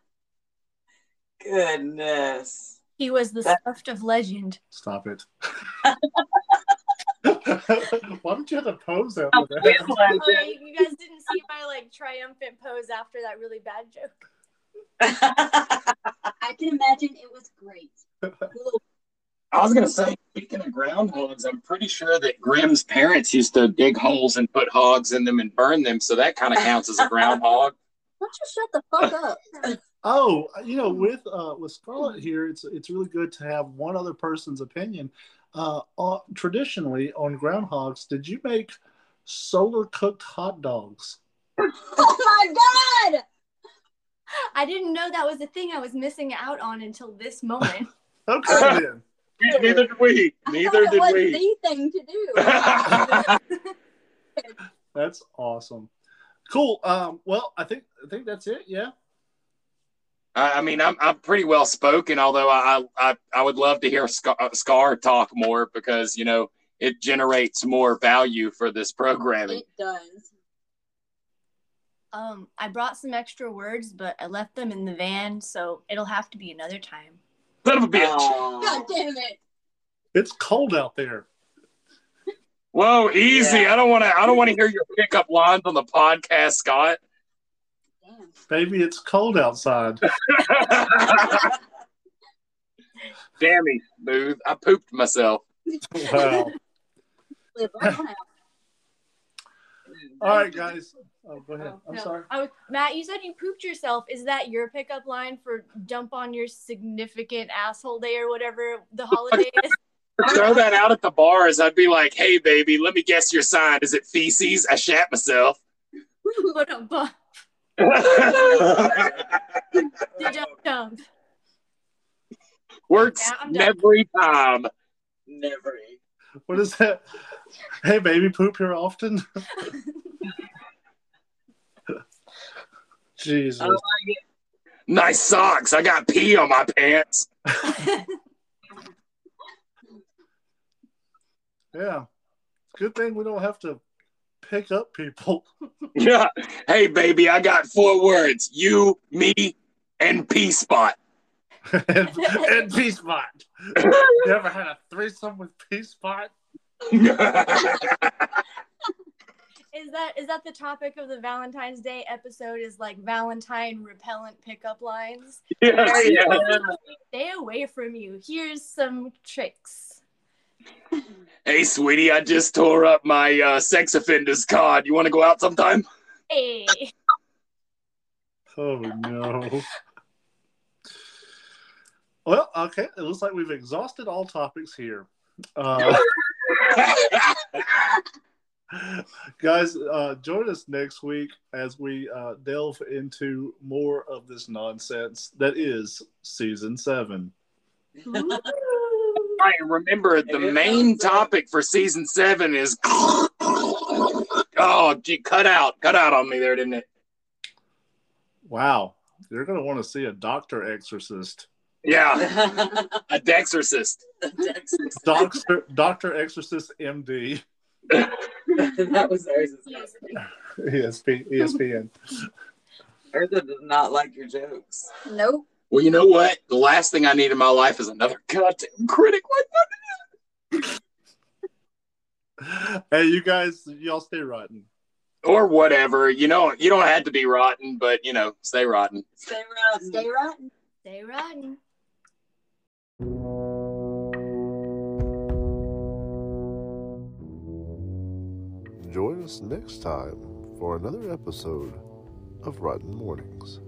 S5: Goodness.
S8: He was the
S5: That-
S8: stuffed of legend.
S2: Stop it. Why don't you have to pose after that?
S8: Oh, you you guys didn't see my like triumphant pose after that really bad joke.
S6: I can imagine it was great.
S4: I was gonna say, speaking of groundhogs, I'm pretty sure that Grimm's parents used to dig holes and put hogs in them and burn them, so that kind of counts as a groundhog.
S6: Why don't you shut the fuck up?
S2: Oh, you know, with uh, with Scarlett here, it's it's really good to have one other person's opinion. Uh, uh, traditionally on groundhogs, did you make solar cooked hot dogs?
S6: oh my god!
S8: I didn't know that was a thing I was missing out on until this moment.
S2: Okay, then.
S4: Neither did we.
S6: I
S4: Neither
S6: thought it
S4: did
S6: was
S4: we.
S6: the thing to do.
S2: That's awesome. Cool. Um, well, I think I think that's it. Yeah.
S4: I I mean, I'm I'm pretty well spoken, although I I I would love to hear Scar, Scar talk more because you know it generates more value for this programming.
S6: it does.
S8: um, I brought some extra words, but I left them in the van, so it'll have to be another time.
S4: Son of a bitch!
S5: Aw.
S6: God damn it!
S2: It's cold out there.
S4: Whoa, easy!
S5: Yeah.
S4: I don't want to. I don't want to hear your pickup lines on the podcast, Scott.
S6: Damn.
S2: Baby, it's cold outside.
S4: Damn me, smooth. I pooped myself.
S2: Wow.
S6: Live on out.
S2: All right, guys. Oh, go ahead.
S8: Oh,
S2: I'm
S8: no.
S2: sorry.
S8: I was, Matt, you said you pooped yourself. Is that your pickup line for dump on your significant asshole day or whatever the holiday is?
S4: Throw that out at the bars. I'd be like, "Hey, baby, let me guess your sign. Is it feces? I shat myself."
S8: But but dump dump.
S4: Works
S8: Yeah,
S4: every time.
S5: Never.
S2: What is that? Hey, baby, poop here often? Jesus.
S5: I like it.
S4: Nice socks. I got pee on my pants.
S2: Yeah. Good thing we don't have to pick up people.
S4: Yeah. Hey, baby, I got four words: you, me, and P spot.
S2: and, and P Spot. You ever had a threesome with P Spot?
S8: Is that is that the topic of the Valentine's Day episode? Is like Valentine repellent pickup lines?
S4: yeah, yeah.
S8: Stay away from you. Here's some tricks.
S4: Hey, sweetie, I just tore up my uh, sex offenders card. You want to go out sometime?
S8: Hey,
S2: Oh, no. Well, okay. It looks like we've exhausted all topics here. Uh, guys, uh, join us next week as we uh, delve into more of this nonsense that is season seven.
S4: Right, and remember, the main topic for season seven is. Oh, gee, cut out. Cut out on me there, didn't it?
S2: Wow. You're going to want to see a doctor exorcist.
S4: Yeah, a Dexorcist.
S5: Texas.
S2: Doctor, doctor exorcist MD.
S5: that was ours.
S8: Yes.
S2: ESP, ESPN.
S5: Erza does not like your jokes.
S6: Nope.
S4: Well, you know what? The last thing I need in my life is another goddamn critic like that.
S2: Hey, you guys, y'all stay rotten.
S4: Or whatever. You know, you don't have to be rotten, but, you know, stay rotten.
S5: Stay rotten.
S6: Stay rotten.
S8: Stay rotten.
S9: Join us next time for another episode of Rotten Mornings.